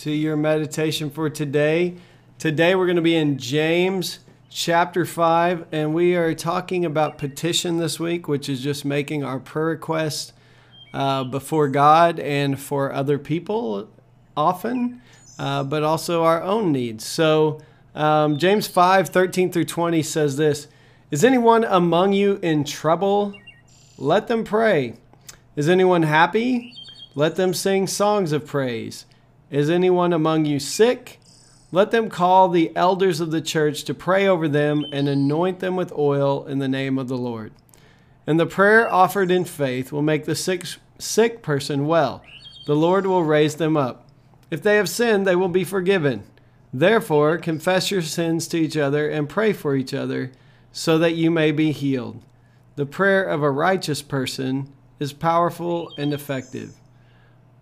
to your meditation for today. Today we're going to be in James chapter 5, and we are talking about petition this week, which is just making our prayer requests uh, before God and for other people often, uh, but also our own needs. So, um, James 5 13 through 20 says this Is anyone among you in trouble? Let them pray. Is anyone happy? Let them sing songs of praise. Is anyone among you sick? Let them call the elders of the church to pray over them and anoint them with oil in the name of the Lord. And the prayer offered in faith will make the sick, sick person well. The Lord will raise them up. If they have sinned, they will be forgiven. Therefore, confess your sins to each other and pray for each other so that you may be healed. The prayer of a righteous person is powerful and effective.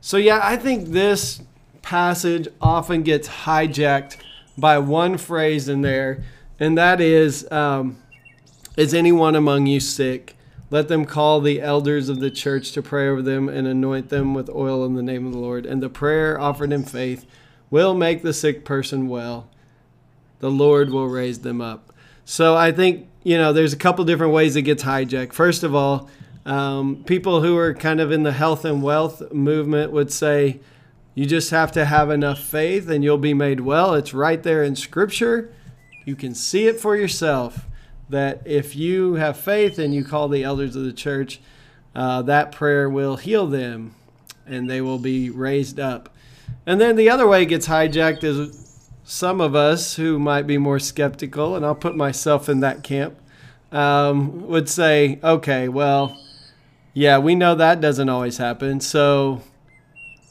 So, yeah, I think this passage often gets hijacked by one phrase in there, and that is um, Is anyone among you sick? Let them call the elders of the church to pray over them and anoint them with oil in the name of the Lord. And the prayer offered in faith will make the sick person well. The Lord will raise them up. So I think, you know, there's a couple different ways it gets hijacked. First of all, um, people who are kind of in the health and wealth movement would say you just have to have enough faith and you'll be made well. It's right there in Scripture. You can see it for yourself that if you have faith and you call the elders of the church, uh, that prayer will heal them and they will be raised up. And then the other way it gets hijacked is some of us who might be more skeptical, and I'll put myself in that camp, um, would say, okay, well, yeah, we know that doesn't always happen. So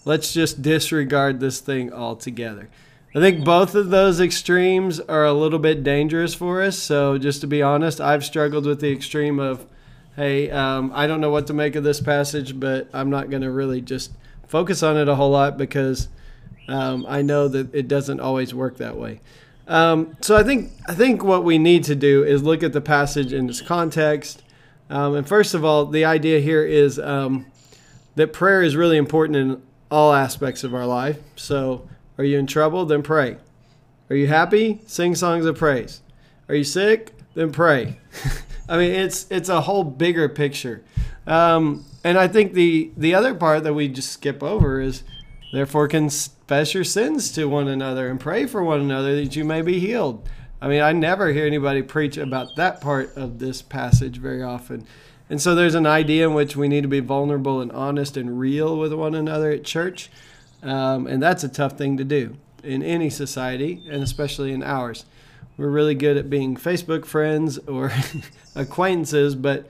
let's just disregard this thing altogether. I think both of those extremes are a little bit dangerous for us. So, just to be honest, I've struggled with the extreme of, hey, um, I don't know what to make of this passage, but I'm not going to really just focus on it a whole lot because um, I know that it doesn't always work that way. Um, so, I think I think what we need to do is look at the passage in its context um, and first of all, the idea here is um, that prayer is really important in all aspects of our life. So, are you in trouble? Then pray. Are you happy? Sing songs of praise. Are you sick? Then pray. I mean, it's it's a whole bigger picture. Um, and I think the the other part that we just skip over is, therefore, confess your sins to one another and pray for one another that you may be healed. I mean, I never hear anybody preach about that part of this passage very often. And so there's an idea in which we need to be vulnerable and honest and real with one another at church. Um, and that's a tough thing to do in any society, and especially in ours. We're really good at being Facebook friends or acquaintances, but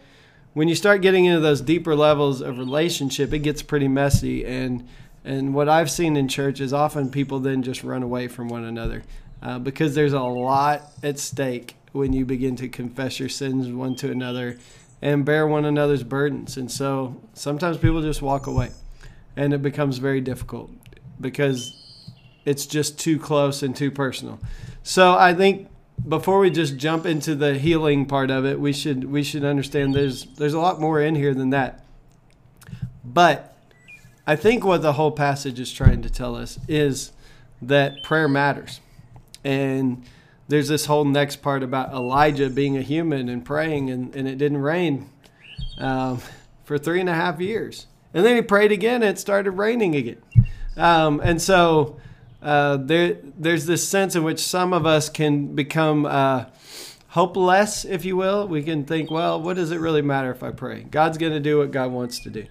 when you start getting into those deeper levels of relationship, it gets pretty messy. And and what I've seen in church is often people then just run away from one another uh, because there's a lot at stake when you begin to confess your sins one to another and bear one another's burdens. And so sometimes people just walk away, and it becomes very difficult because it's just too close and too personal. So I think before we just jump into the healing part of it, we should we should understand there's there's a lot more in here than that. But I think what the whole passage is trying to tell us is that prayer matters. And there's this whole next part about Elijah being a human and praying, and, and it didn't rain um, for three and a half years. And then he prayed again, and it started raining again. Um, and so uh, there there's this sense in which some of us can become uh, hopeless, if you will. We can think, well, what does it really matter if I pray? God's going to do what God wants to do.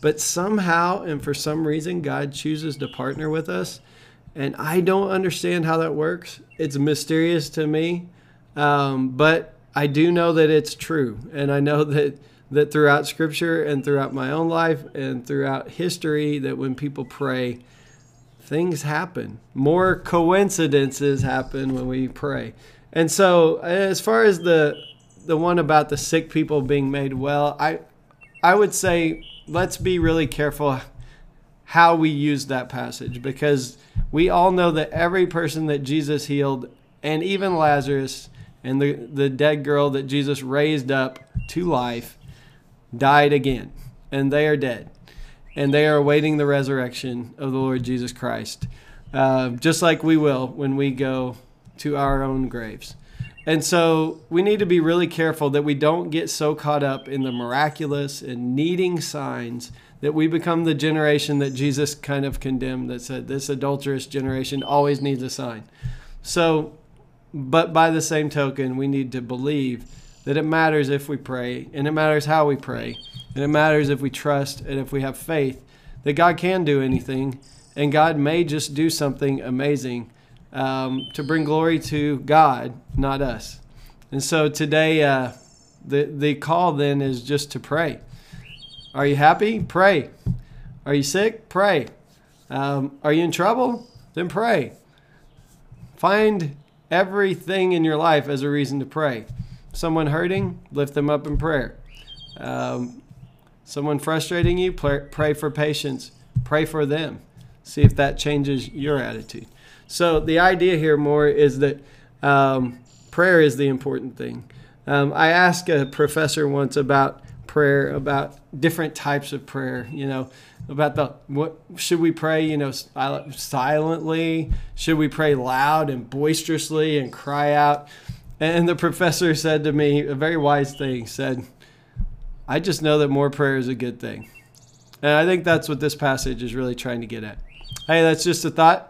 But somehow and for some reason, God chooses to partner with us. And I don't understand how that works. It's mysterious to me. Um, but I do know that it's true. And I know that, that throughout Scripture and throughout my own life and throughout history, that when people pray, things happen. More coincidences happen when we pray. And so, as far as the the one about the sick people being made well, I I would say let's be really careful how we use that passage because we all know that every person that Jesus healed and even Lazarus and the, the dead girl that Jesus raised up to life died again and they are dead and they are awaiting the resurrection of the Lord Jesus Christ uh, just like we will when we go to our own graves. And so we need to be really careful that we don't get so caught up in the miraculous and needing signs that we become the generation that Jesus kind of condemned that said this adulterous generation always needs a sign. So, but by the same token, we need to believe that it matters if we pray and it matters how we pray and it matters if we trust and if we have faith that God can do anything and God may just do something amazing um, to bring glory to God, not us. And so today, uh, the the call then is just to pray. Are you happy? Pray. Are you sick? Pray. Um, are you in trouble? Then pray. Find everything in your life as a reason to pray. Someone hurting, lift them up in prayer. Um, someone frustrating you, pray, pray for patience. Pray for them. See if that changes your attitude. So the idea here more is that um, prayer is the important thing. Um, I asked a professor once about prayer, about different types of prayer. You know, about the what should we pray? You know, silently? Should we pray loud and boisterously and cry out? And the professor said to me a very wise thing. Said, "I just know that more prayer is a good thing." And I think that's what this passage is really trying to get at. Hey, that's just a thought